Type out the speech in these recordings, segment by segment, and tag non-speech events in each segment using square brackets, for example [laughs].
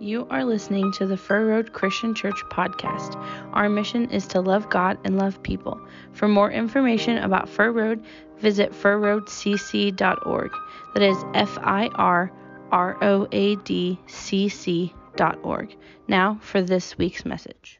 You are listening to the Fir Road Christian Church podcast. Our mission is to love God and love people. For more information about Fir Road, visit firroadcc.org. That is F I R R O A D C C dot org. Now for this week's message.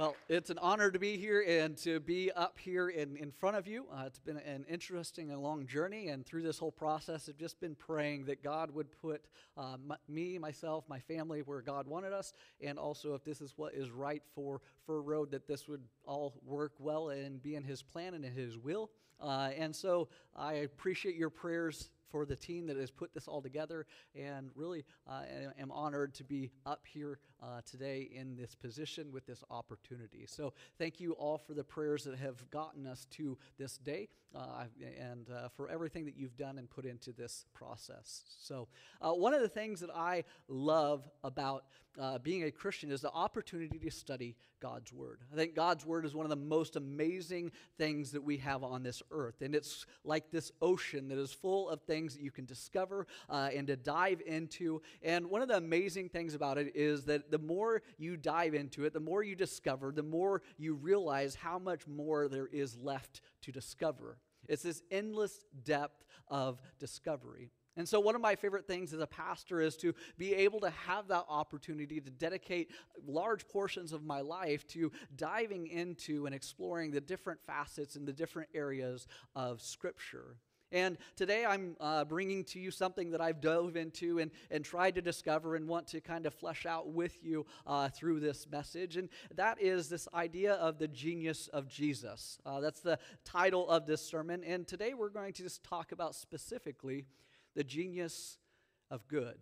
Well, it's an honor to be here and to be up here in, in front of you. Uh, it's been an interesting and long journey, and through this whole process, I've just been praying that God would put uh, me, myself, my family where God wanted us, and also if this is what is right for Fir Road, that this would all work well and be in His plan and in His will. Uh, and so I appreciate your prayers for the team that has put this all together, and really uh, am honored to be up here uh, today in this position with this opportunity. So, thank you all for the prayers that have gotten us to this day uh, and uh, for everything that you've done and put into this process. So, uh, one of the things that I love about uh, being a Christian is the opportunity to study God's Word. I think God's Word is one of the most amazing things that we have on this earth. And it's like this ocean that is full of things that you can discover uh, and to dive into. And one of the amazing things about it is that the more you dive into it, the more you discover, the more you realize how much more there is left to discover. It's this endless depth of discovery. And so, one of my favorite things as a pastor is to be able to have that opportunity to dedicate large portions of my life to diving into and exploring the different facets and the different areas of Scripture. And today I'm uh, bringing to you something that I've dove into and, and tried to discover and want to kind of flesh out with you uh, through this message. And that is this idea of the genius of Jesus. Uh, that's the title of this sermon. And today we're going to just talk about specifically the genius of good.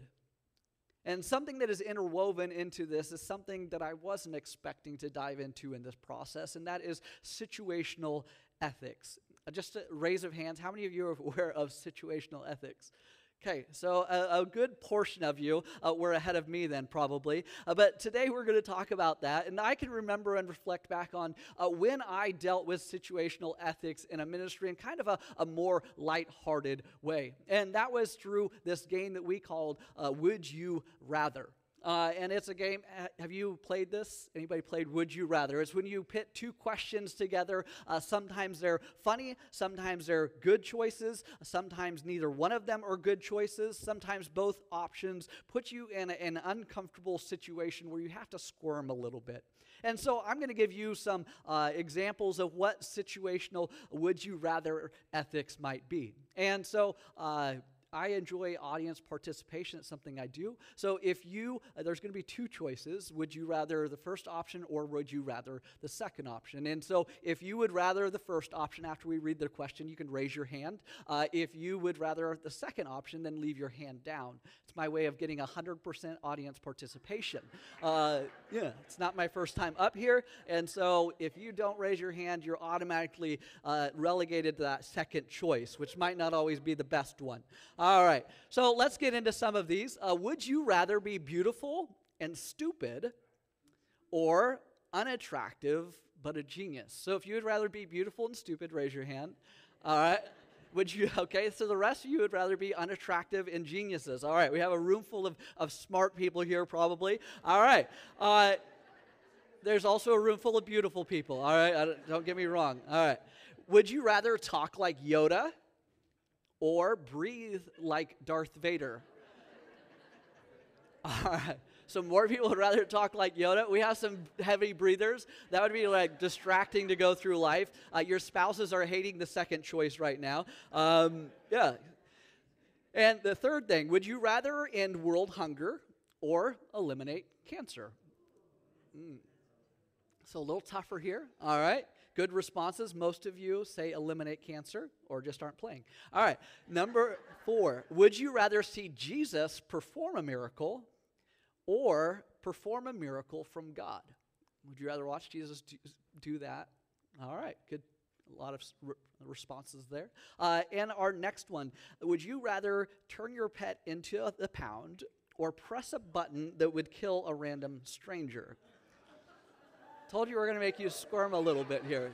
And something that is interwoven into this is something that I wasn't expecting to dive into in this process, and that is situational ethics. Uh, just a raise of hands, how many of you are [laughs] aware of situational ethics? Okay, so a, a, good portion of you uh, were ahead of me then, probably. Uh, but today we're going to talk about that. And I can remember and reflect back on uh, when I dealt with situational ethics in a ministry in kind of a, a more lighthearted way. And that was through this game that we called uh, Would You Rather. Uh, and it's a game. Have you played this? Anybody played Would You Rather? It's when you pit two questions together. Uh, sometimes they're funny, sometimes they're good choices, sometimes neither one of them are good choices, sometimes both options put you in a, an uncomfortable situation where you have to squirm a little bit. And so I'm going to give you some uh, examples of what situational would you rather ethics might be. And so, uh, I enjoy audience participation. It's something I do. So if you, uh, there's going to be two choices. Would you rather the first option or would you rather the second option? And so if you would rather the first option after we read the question, you can raise your hand. Uh, if you would rather the second option, then leave your hand down. It's my way of getting 100% audience participation. Uh, yeah, it's not my first time up here. And so if you don't raise your hand, you're automatically uh, relegated to that second choice, which might not always be the best one. All right, so let's get into some of these. Uh, would you rather be beautiful and stupid or unattractive but a genius? So if you would rather be beautiful and stupid, raise your hand. All right. Would you, [laughs] okay, so the rest of you would rather be unattractive and geniuses. All right, we have a room full of, of smart people here, probably. All right. Uh, there's also a room full of beautiful people. All right, don't, don't get me wrong. All right. Would you rather talk like Yoda or breathe like Darth Vader. All right. [laughs] So more people would rather talk like Yoda. We have some heavy breathers. That would be like distracting to go through life. Uh, your spouses are hating the second choice right now. Um, yeah. And the third thing, would you rather end world hunger or eliminate cancer? Mm. So a little tougher here. All right. Good responses. Most of you say eliminate cancer or just aren't playing. All right. Number four Would you rather see Jesus perform a miracle or perform a miracle from God? Would you rather watch Jesus do, that? All right. Good. A lot of re- responses there. Uh, and our next one Would you rather turn your pet into the pound or press a button that would kill a random stranger? Told you we are going to make you squirm a little bit here.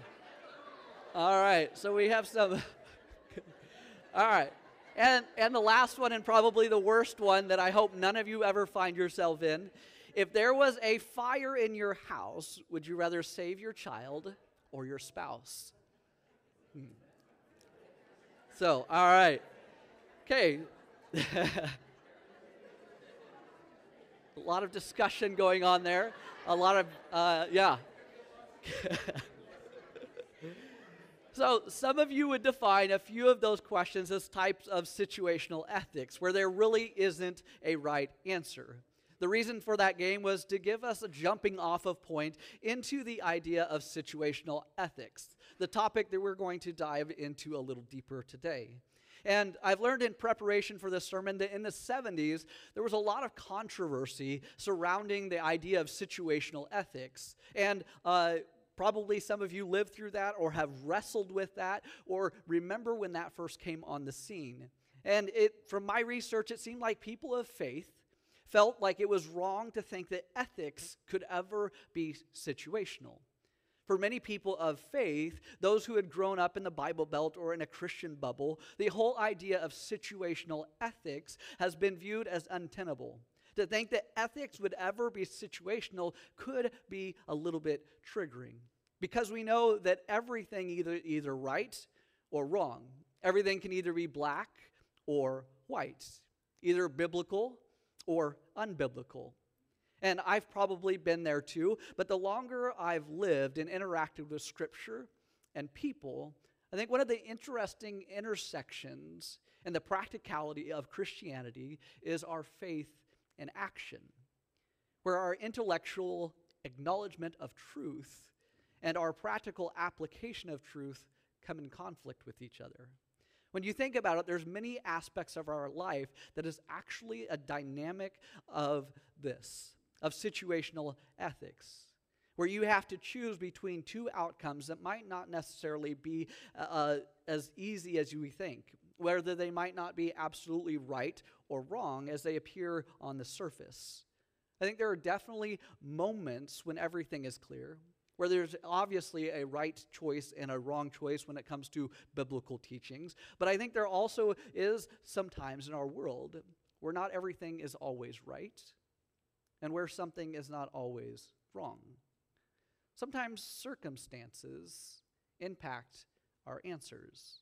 All right, so we have some. [laughs] All right. And, and the last one, and probably the worst one that I hope none of you ever find yourself in. If there was a fire in your house, would you rather save your child or your spouse? Hmm. So, all right. Okay. [laughs] a lot of discussion going on there. A lot of, uh, yeah. [laughs] So, some of you would define a few of those questions as types of situational ethics, where there really isn't a right answer. The reason for that game was to give us a jumping off of point into the idea of situational ethics, the topic that we're going to dive into a little deeper today. And I've learned in preparation for this sermon that in the 70s, there was a lot of controversy surrounding the idea of situational ethics. And uh, Probably some of you lived through that or have wrestled with that or remember when that first came on the scene. And it, from my research, it seemed like people of faith felt like it was wrong to think that ethics could ever be situational. For many people of faith, those who had grown up in the Bible Belt or in a Christian bubble, the whole idea of situational ethics has been viewed as untenable. To think that ethics would ever be situational could be a little bit triggering because we know that everything either either right or wrong. Everything can either be black or white, either biblical or unbiblical. And I've probably been there too, but the longer I've lived and interacted with scripture and people, I think one of the interesting intersections in the practicality of Christianity is our faith and action, where our intellectual acknowledgement of truth and our practical application of truth come in conflict with each other. When you think about it, there's many aspects of our life that is actually a dynamic of this, of situational ethics, where you have to choose between two outcomes that might not necessarily be uh, uh as easy as you think whether they might not be absolutely right or wrong as they appear on the surface. I think there are definitely moments when everything is clear, where there's obviously a right choice and a wrong choice when it comes to biblical teachings. But I think there also is sometimes in our world where not everything is always right and where something is not always wrong. Sometimes circumstances impact our answers.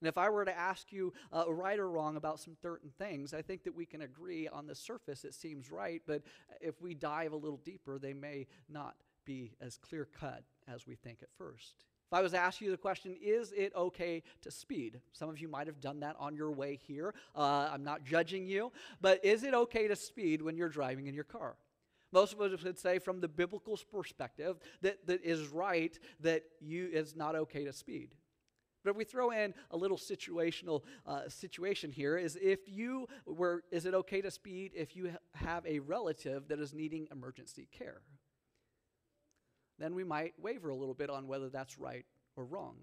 And if I were to ask you uh, right or wrong about some certain things, I think that we can agree on the surface it seems right, but if we dive a little deeper, they may not be as clear cut as we think at first. If I was to ask you the question, is it okay to speed? Some of you might have done that on your way here. Uh, I'm not judging you, but is it okay to speed when you're driving in your car? Most of us would say, from the biblical perspective, that, that is right that you it's not okay to speed. But if we throw in a little situational uh, situation here, is if you were, is it okay to speed if you have a relative that is needing emergency care? Then we might waver a little bit on whether that's right or wrong.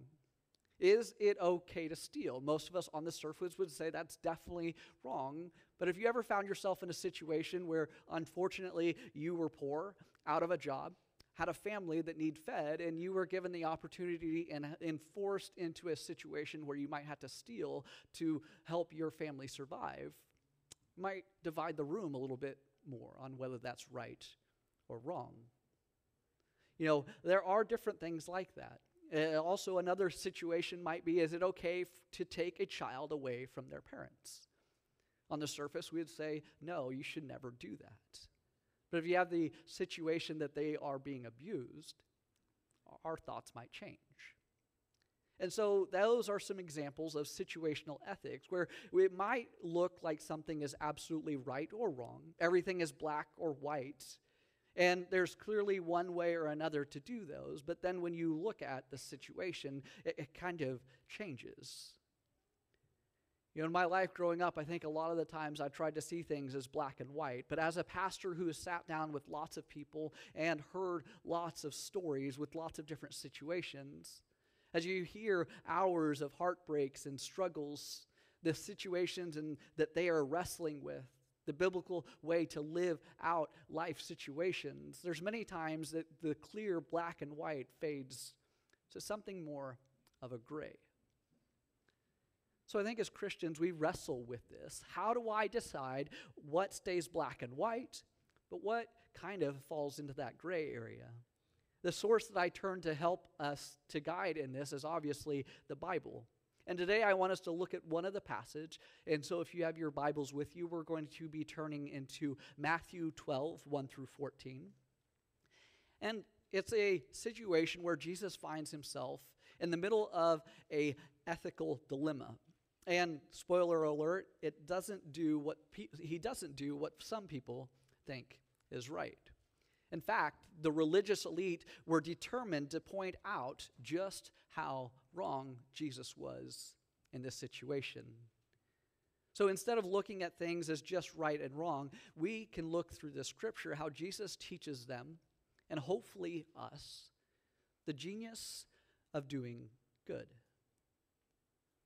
Is it okay to steal? Most of us on the surface would say that's definitely wrong. But if you ever found yourself in a situation where unfortunately you were poor, out of a job, had a family that need fed and you were given the opportunity and, and forced into a situation where you might have to steal to help your family survive might divide the room a little bit more on whether that's right or wrong you know there are different things like that uh, also another situation might be is it okay f- to take a child away from their parents on the surface we would say no you should never do that but if you have the situation that they are being abused, our thoughts might change. And so, those are some examples of situational ethics where it might look like something is absolutely right or wrong. Everything is black or white. And there's clearly one way or another to do those. But then, when you look at the situation, it, it kind of changes. You know, in my life growing up, I think a lot of the times I tried to see things as black and white. But as a pastor who has sat down with lots of people and heard lots of stories with lots of different situations, as you hear hours of heartbreaks and struggles, the situations and that they are wrestling with, the biblical way to live out life situations, there's many times that the clear black and white fades to something more of a gray. So I think as Christians, we wrestle with this. How do I decide what stays black and white, but what kind of falls into that gray area? The source that I turn to help us to guide in this is obviously the Bible. And today I want us to look at one of the passage. And so if you have your Bibles with you, we're going to be turning into Matthew 12, 1 through 14. And it's a situation where Jesus finds himself in the middle of a ethical dilemma. And spoiler alert, it doesn't do what pe- he doesn't do what some people think is right. In fact, the religious elite were determined to point out just how wrong Jesus was in this situation. So instead of looking at things as just right and wrong, we can look through the scripture how Jesus teaches them, and hopefully us, the genius of doing good.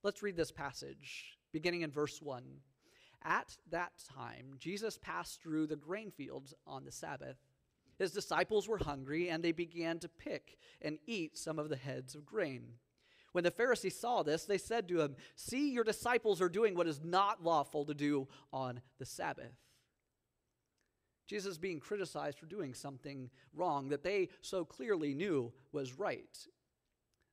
Let's read this passage, beginning in verse 1. At that time, Jesus passed through the grain fields on the Sabbath. His disciples were hungry, and they began to pick and eat some of the heads of grain. When the Pharisees saw this, they said to him, See, your disciples are doing what is not lawful to do on the Sabbath. Jesus being criticized for doing something wrong that they so clearly knew was right.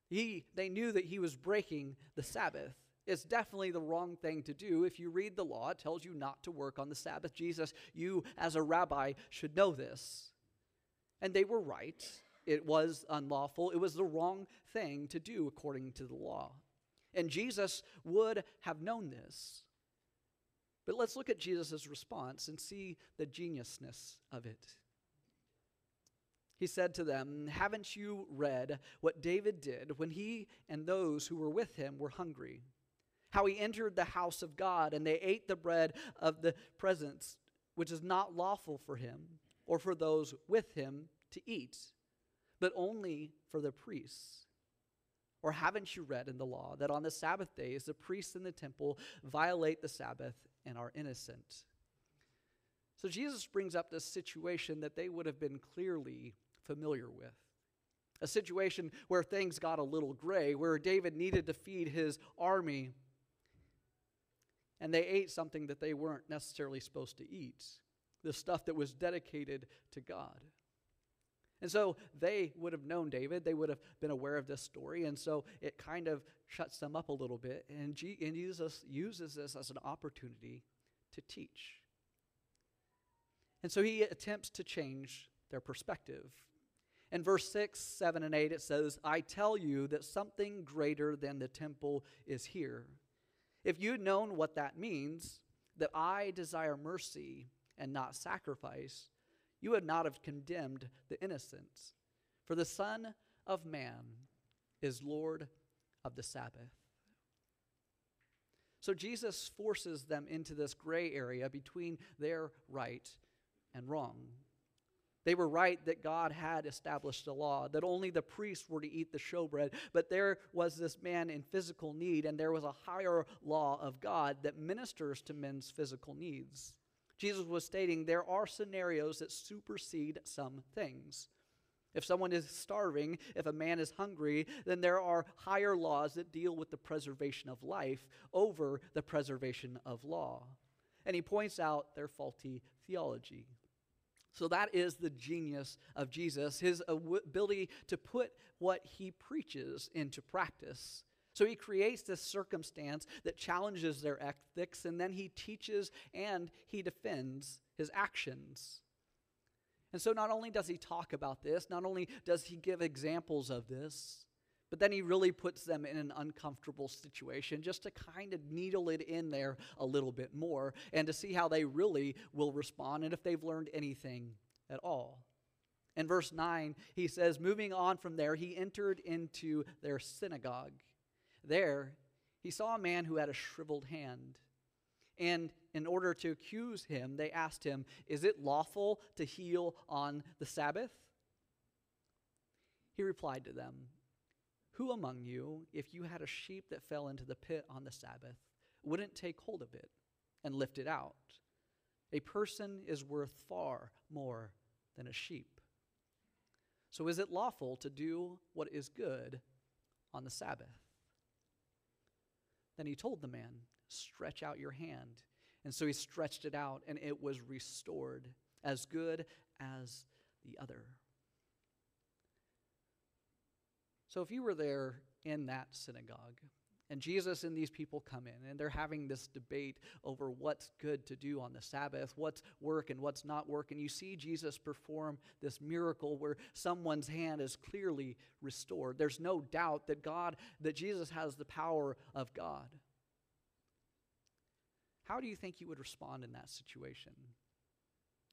He, they knew that he was breaking the Sabbath. It's definitely the wrong thing to do. If you read the law, it tells you not to work on the Sabbath. Jesus, you as a rabbi should know this. And they were right. It was unlawful. It was the wrong thing to do according to the law. And Jesus would have known this. But let's look at Jesus' response and see the geniusness of it. He said to them, Haven't you read what David did when he and those who were with him were hungry? How he entered the house of God and they ate the bread of the presence, which is not lawful for him or for those with him to eat, but only for the priests. Or haven't you read in the law that on the Sabbath days the priests in the temple violate the Sabbath and are innocent? So Jesus brings up this situation that they would have been clearly familiar with. A situation where things got a little gray, where David needed to feed his army, and they ate something that they weren't necessarily supposed to eat the stuff that was dedicated to God. And so they would have known David. They would have been aware of this story. And so it kind of shuts them up a little bit. And, Jesus uses this as an opportunity to teach. And so he attempts to change their perspective. In verse 6, 7, and 8, it says, I tell you that something greater than the temple is here. If you'd known what that means, that I desire mercy and not sacrifice, you would not have condemned the innocent. For the Son of Man is Lord of the Sabbath. So Jesus forces them into this gray area between their right and wrong. They were right that God had established a law, that only the priests were to eat the showbread, but there was this man in physical need, and there was a higher law of God that ministers to men's physical needs. Jesus was stating there are scenarios that supersede some things. If someone is starving, if a man is hungry, then there are higher laws that deal with the preservation of life over the preservation of law. And he points out their faulty theology. So that is the genius of Jesus, his ability to put what he preaches into practice. So he creates this circumstance that challenges their ethics, and then he teaches and he defends his actions. And so not only does he talk about this, not only does he give examples of this, but then he really puts them in an uncomfortable situation just to kind of needle it in there a little bit more and to see how they really will respond and if they've learned anything at all. In verse 9, he says, Moving on from there, he entered into their synagogue. There, he saw a man who had a shriveled hand. And in order to accuse him, they asked him, Is it lawful to heal on the Sabbath? He replied to them, Who among you, if you had a sheep that fell into the pit on the Sabbath, wouldn't take hold of it and lift it out? A person is worth far more than a sheep. So is it lawful to do what is good on the Sabbath? Then he told the man, Stretch out your hand. And so he stretched it out, and it was restored, as good as the other. So if you were there in that synagogue, and Jesus and these people come in, and they're having this debate over what's good to do on the Sabbath, what's work and what's not work. And you see Jesus perform this miracle where someone's hand is clearly restored. There's no doubt that God, that Jesus has the power of God. How do you think you would respond in that situation?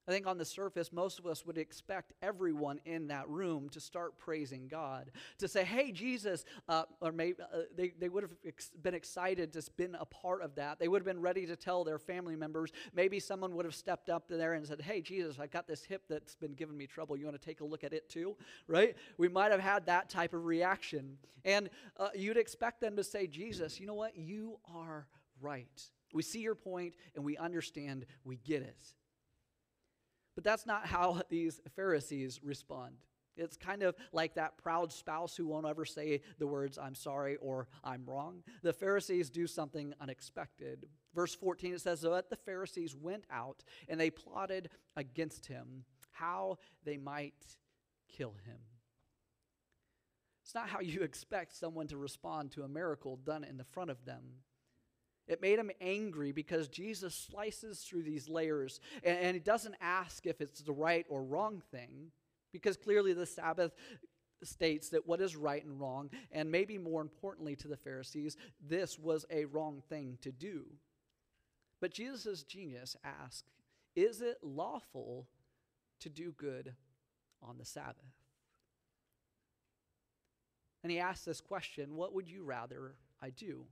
I think on the surface, most of us would expect everyone in that room to start praising God, to say, Hey, Jesus, uh, or maybe uh, they, they would have ex- been excited to been a part of that. They would have been ready to tell their family members. Maybe someone would have stepped up there and said, Hey, Jesus, I got this hip that's been giving me trouble. You want to take a look at it too? Right? We might have had that type of reaction. And uh, you'd expect them to say, Jesus, you know what? You are right. We see your point and we understand, we get it. But that's not how [laughs] these Pharisees respond. It's kind of like that proud spouse who won't ever say the words, I'm sorry or I'm wrong. The Pharisees do something unexpected. Verse 14, it says, But the Pharisees went out and they plotted against him how they might kill him. It's not how you [laughs] expect someone to respond to a miracle done in the front of them. It made him angry because Jesus slices through these layers and, and he doesn't ask if it's the right or wrong thing, because clearly the Sabbath states that what is right and wrong, and maybe more importantly to the Pharisees, this was a wrong thing to do. But Jesus' genius asked, Is it lawful to do good on the Sabbath? And he asked this question What would you rather I do?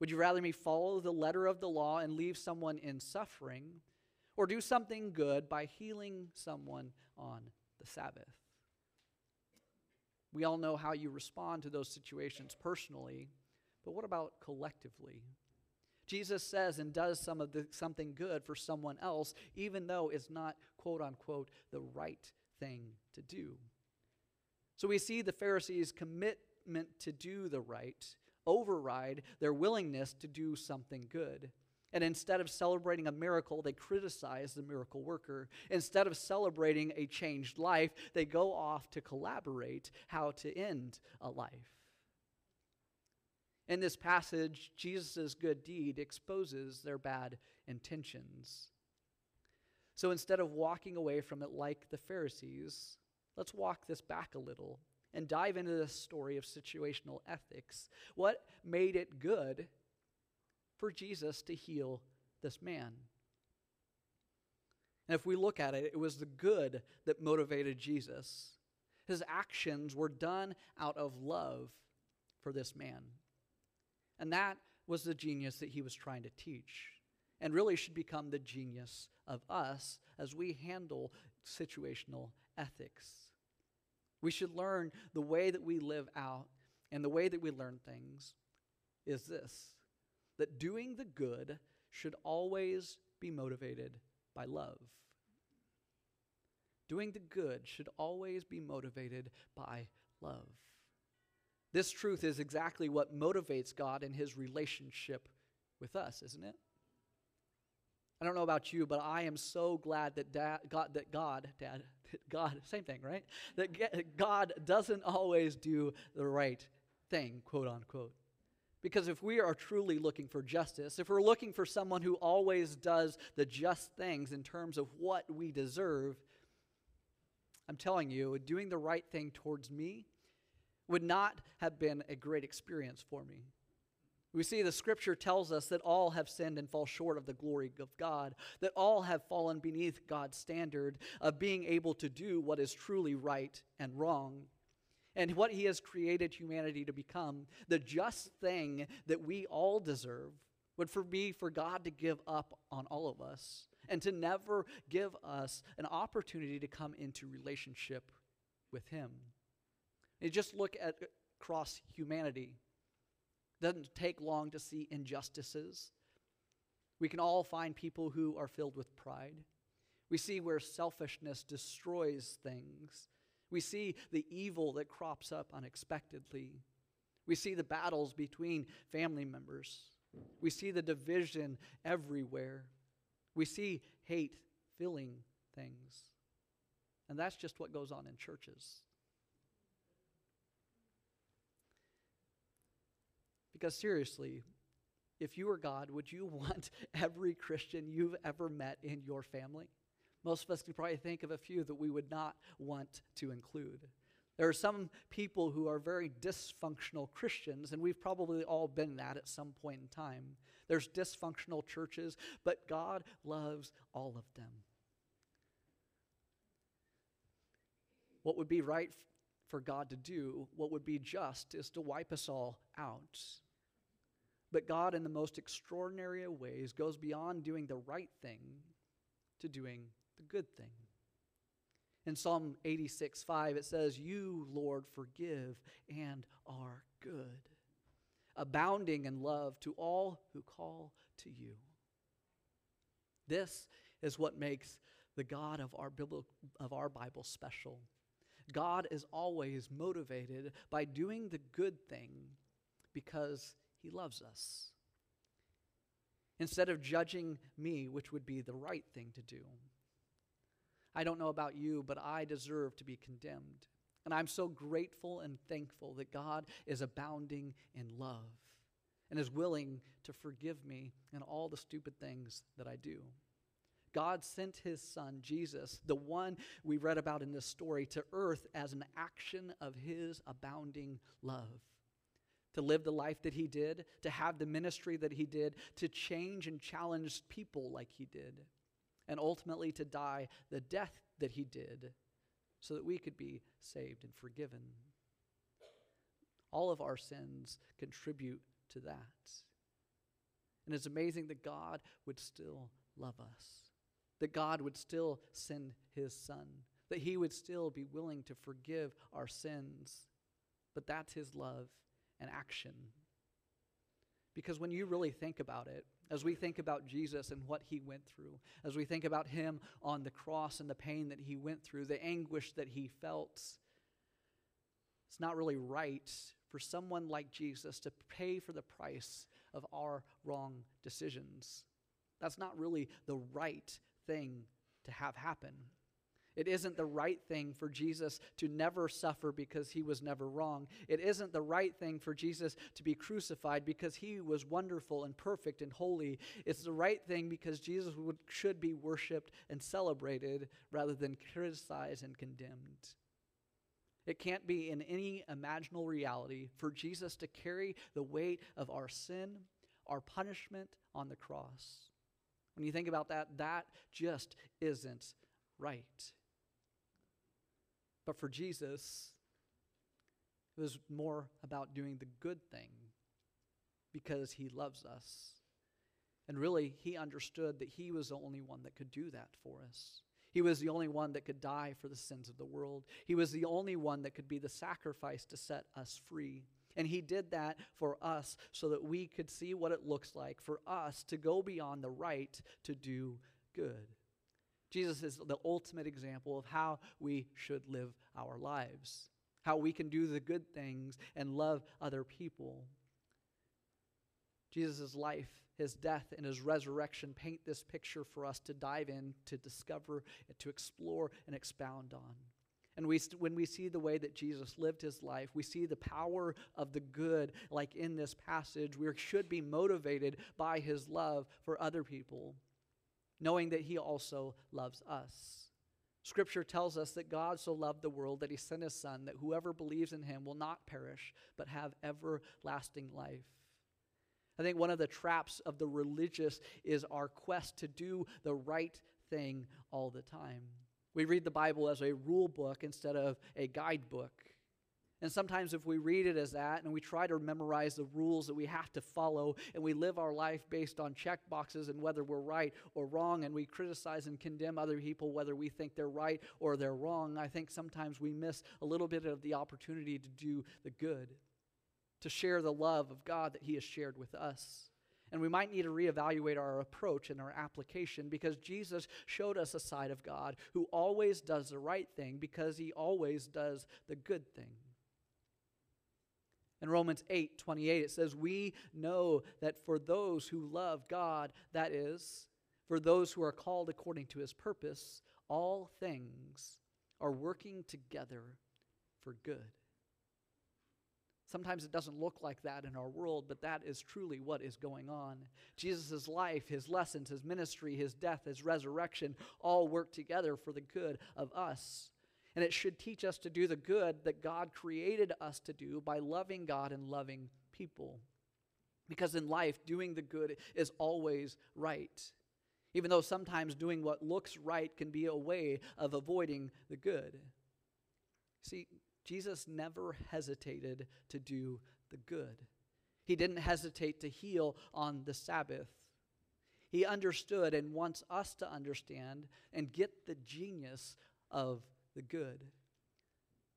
Would you rather me follow the letter of the law and leave someone in suffering, or do something good by healing someone on the Sabbath? We all know how you respond to those situations personally, but what about collectively? Jesus says and does some of the, something good for someone else, even though it's not, quote unquote, the right thing to do. So we see the Pharisees' commitment to do the right override their willingness to do something good. And instead of celebrating a miracle, they criticize the miracle worker. Instead of celebrating a changed life, they go off to collaborate how to end a life. In this passage, Jesus' good deed exposes their bad intentions. So instead of walking away from it like the Pharisees, let's walk this back a little and dive into this story of situational ethics. What made it good for Jesus to heal this man? And if we look at it, it was the good that motivated Jesus. His actions were done out of love for this man. And that was the genius that he was trying to teach, and really should become the genius of us as we handle situational ethics. We should learn the way that we live out and the way that we learn things is this that doing the good should always be motivated by love. Doing the good should always be motivated by love. This truth is exactly what motivates God in his relationship with us, isn't it? I don't know about you, but I am so glad that dad, God, that God, Dad, God, same thing, right? That God doesn't always do the right thing, quote unquote. Because if we are truly looking for justice, if we're looking for someone who always does the just things in terms of what we deserve, I'm telling you, doing the right thing towards me would not have been a great experience for me. We see the scripture tells us that all have sinned and fall short of the glory of God, that all have fallen beneath God's standard of being able to do what is truly right and wrong. And what He has created humanity to become, the just thing that we all deserve, would for be for God to give up on all of us and to never give us an opportunity to come into relationship with Him. And just look at across humanity doesn't take long to see injustices. We can all find people who are filled with pride. We see where selfishness destroys things. We see the evil that crops up unexpectedly. We see the battles between family members. We see the division everywhere. We see hate filling things. And that's just what goes on in churches. Because seriously, if you were God, would you [laughs] want every Christian you've ever met in your family? Most of us can probably think of a few that we would not want to include. There are some people who are very dysfunctional Christians, and we've probably all been that at some point in time. There's dysfunctional churches, but God loves all of them. What would be right for God to do, what would be just, is to wipe us all out. But God, in the most extraordinary ways, goes beyond doing the right thing to doing the good thing. In Psalm 86 5, it says, You, Lord, forgive and are good, abounding in love to all who call to you. This is what makes the God of our, Bible, of our Bible special. God is always motivated by doing the good thing because he loves us. Instead of judging me, which would be the right thing to do. I don't know about you, but I deserve to be condemned. And I'm so grateful and thankful that God is abounding in love and is willing to forgive me and all the stupid things that I do. God sent his son, Jesus, the one we read about in this story, to earth as an action of his abounding love. To live the life that he did, to have the ministry that he did, to change and challenge people like he did and ultimately to die the death that he did so that we could be saved and forgiven. All of our sins contribute to that. And it's amazing that God would still love us, that God would still send his son, that he would still be willing to forgive our sins. But that's his love and action. Because when you really think about it, as we think about Jesus and what he went through, as we think about him on the cross and the pain that he went through, the anguish that he felt, it's not really right for someone like Jesus to pay for the price of our wrong decisions. That's not really the right thing to have happen. It isn't the right thing for Jesus to never suffer because he was never wrong. It isn't the right thing for Jesus to be crucified because he was wonderful and perfect and holy. It's the right thing because Jesus would, should be worshiped and celebrated rather than criticized and condemned. It can't be in any imaginable reality for Jesus to carry the weight of our sin, our punishment on the cross. When you think about that, that just isn't right. But for Jesus, it was more about doing the good thing because he loves us. And really, he understood that he was the only one that could do that for us. He was the only one that could die for the sins of the world. He was the only one that could be the sacrifice to set us free. And he did that for us so that we could see what it looks like for us to go beyond the right to do good. Jesus is the ultimate example of how we should live our lives, how we can do the good things and love other people. Jesus' life, his death, and his resurrection paint this picture for us to dive in, to discover, to explore, and expound on. And we, when we see the way that Jesus lived his life, we see the power of the good, like in this passage. We should be motivated by his love for other people knowing that he also loves us. Scripture tells us that God so loved the world that he sent his Son, that whoever believes in him will not perish, but have everlasting life. I think one of the traps of the religious is our quest to do the right thing all the time. We read the Bible as a rule book instead of a guidebook. And sometimes, if we read it as that and we try to memorize the rules that we have to follow, and we live our life based on check boxes and whether we're right or wrong, and we criticize and condemn other people whether we think they're right or they're wrong, I think sometimes we miss a little bit of the opportunity to do the good, to share the love of God that He has shared with us. And we might need to reevaluate our approach and our application because Jesus showed us a side of God who always does the right thing because He always does the good thing. In Romans 8 28, it says, We know that for those who love God, that is, for those who are called according to his purpose, all things are working together for good. Sometimes it doesn't look like that in our world, but that is truly what is going on. Jesus' life, his lessons, his ministry, his death, his resurrection all work together for the good of us. And it should teach us to do the good that God created us to do by loving God and loving people. Because in life, doing the good is always right. Even though sometimes doing what looks right can be a way of avoiding the good. See, Jesus never hesitated to do the good. He didn't hesitate to heal on the Sabbath. He understood and wants us to understand and get the genius of the good.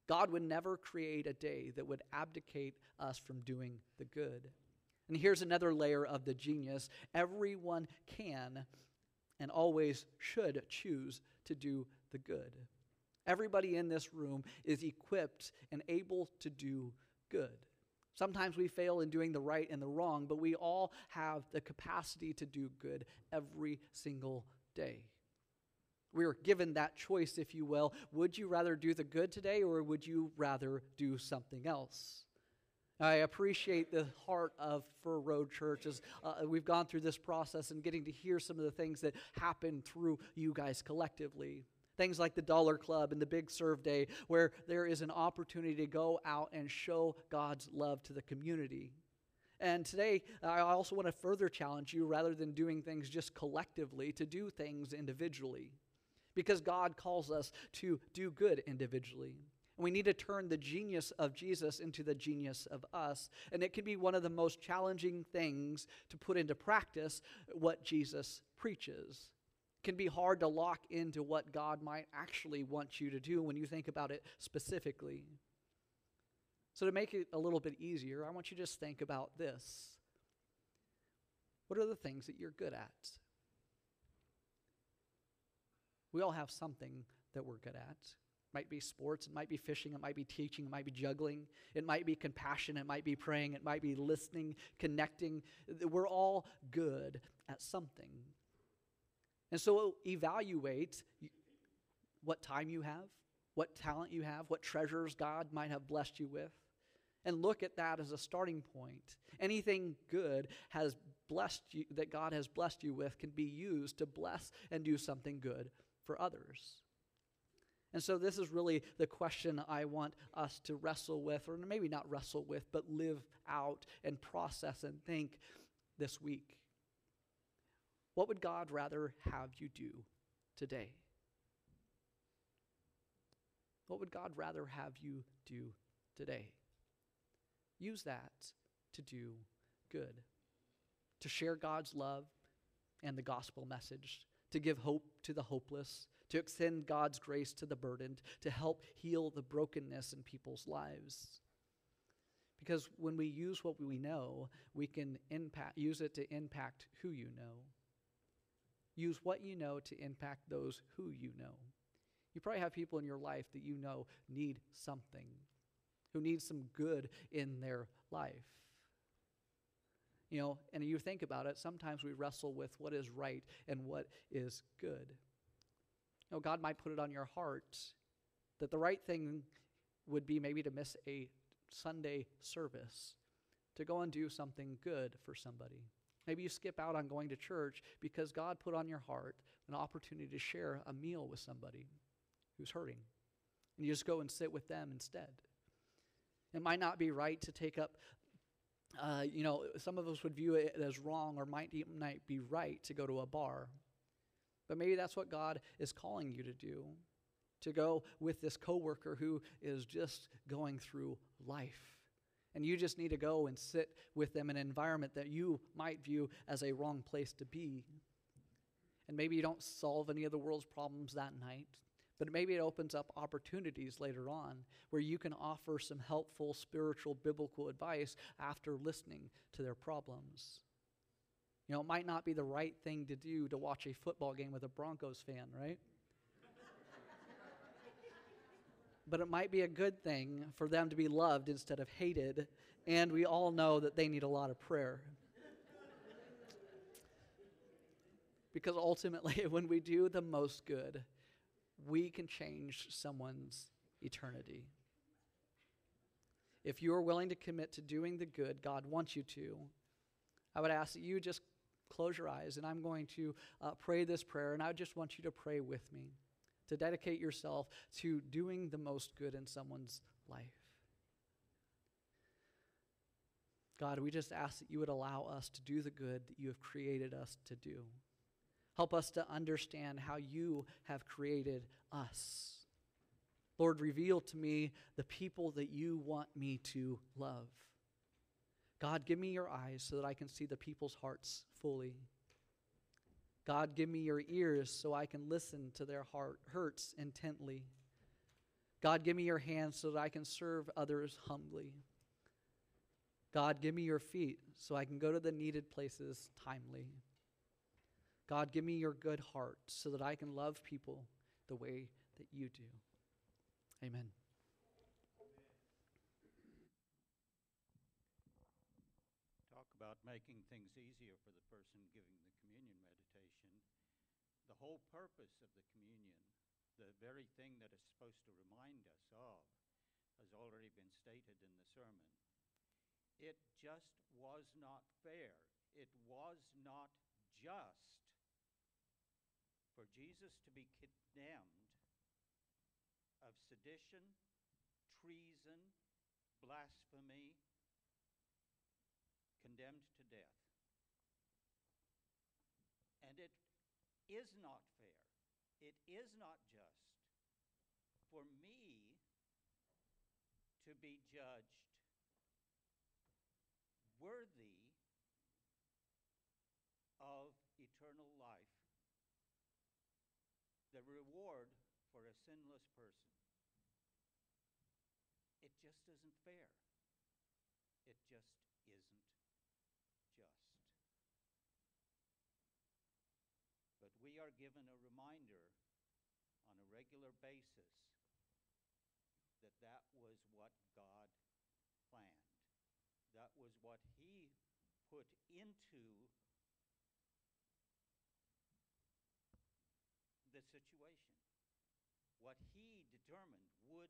God would never create a day that would abdicate us from doing the good. And here's another layer of the genius everyone can and always should choose to do the good. Everybody in this room is equipped and able to do good. Sometimes we fail in doing the right and the wrong, but we all have the capacity to do good every single day. We are given that choice, if you will. Would you rather do the good today or would you rather do something else? I appreciate the heart of Fir Road Church as uh, we've gone through this process and getting to hear some of the things that happen through you guys collectively. Things like the Dollar Club and the Big Serve Day, where there is an opportunity to go out and show God's love to the community. And today, I also want to further challenge you rather than doing things just collectively, to do things individually. Because God calls us to do good individually. And we need to turn the genius of Jesus into the genius of us. And it can be one of the most challenging things to put into practice what Jesus preaches can be hard to lock into what God might actually want you to do when you think about it specifically. So, to make it a little bit easier, I want you to just think about this. What are the things that you're good at? We all have something that we're good at. It might be sports, it might be fishing, it might be teaching, it might be juggling, it might be compassion, it might be praying, it might be listening, connecting. We're all good at something. And so evaluate what time you have, what talent you have, what treasures God might have blessed you with, and look at that as a starting point. Anything good has blessed you that God has blessed you with can be used to bless and do something good for others. And so this is really the question I want us to wrestle with or maybe not wrestle with but live out and process and think this week. What would God rather have you do today? What would God rather have you do today? Use that to do good, to share God's love and the gospel message, to give hope to the hopeless, to extend God's grace to the burdened, to help heal the brokenness in people's lives. Because when we use what we know, we can impact, use it to impact who you know. Use what you know to impact those who you know. You probably have people in your life that you know need something, who need some good in their life. You know, and you think about it, sometimes we wrestle with what is right and what is good. You know, God might put it on your heart that the right thing would be maybe to miss a Sunday service, to go and do something good for somebody. Maybe you skip out on going to church because God put on your heart an opportunity to share a meal with somebody who's hurting. And you just go and sit with them instead. It might not be right to take up, uh, you know, some of us would view it as wrong or might, might be right to go to a bar. But maybe that's what God is calling you to do to go with this coworker who is just going through life and you just need to go and sit with them in an environment that you might view as a wrong place to be. And maybe you don't solve any of the world's problems that night, but maybe it opens up opportunities later on where you can offer some helpful spiritual biblical advice after listening to their problems. You know, it might not be the right thing to do to watch a football game with a Broncos fan, right? [laughs] but it might be a good thing for them to be loved instead of hated, and we all know that they need a lot of prayer. [laughs] because ultimately, [laughs] when we do the most good, we can change someone's eternity. If you are willing to commit to doing the good God wants you to, I would ask that you just close your eyes, and I'm going to uh, pray this prayer, and I just want you to pray with me to dedicate yourself to doing the most good in someone's life. God, we just ask that you would allow us to do the good that you have created us to do. Help us to understand how you have created us. Lord, reveal to me the people that you want me to love. God, give me your eyes so that I can see the people's hearts fully. God, give me your ears so I can listen to their heart hurts intently. God, give me your hands so that I can serve others humbly. God, give me your feet so I can go to the needed places timely. God, give me your good heart so that I can love people the way that you do. Amen. Talk about making things easier for the person giving the communion meditation. The whole purpose of the communion, the very thing that it's supposed to remind us of, has already been stated in the sermon. It just was not fair. It was not just for Jesus to be condemned of sedition, treason, blasphemy, condemned to death. And it is not fair, it is not just for me to be judged worthy of eternal life, the reward for a sinless person. It just isn't fair. It just isn't just. But we are given a reminder on a regular basis that that was what God planned. That was what He put into the situation what he determined would.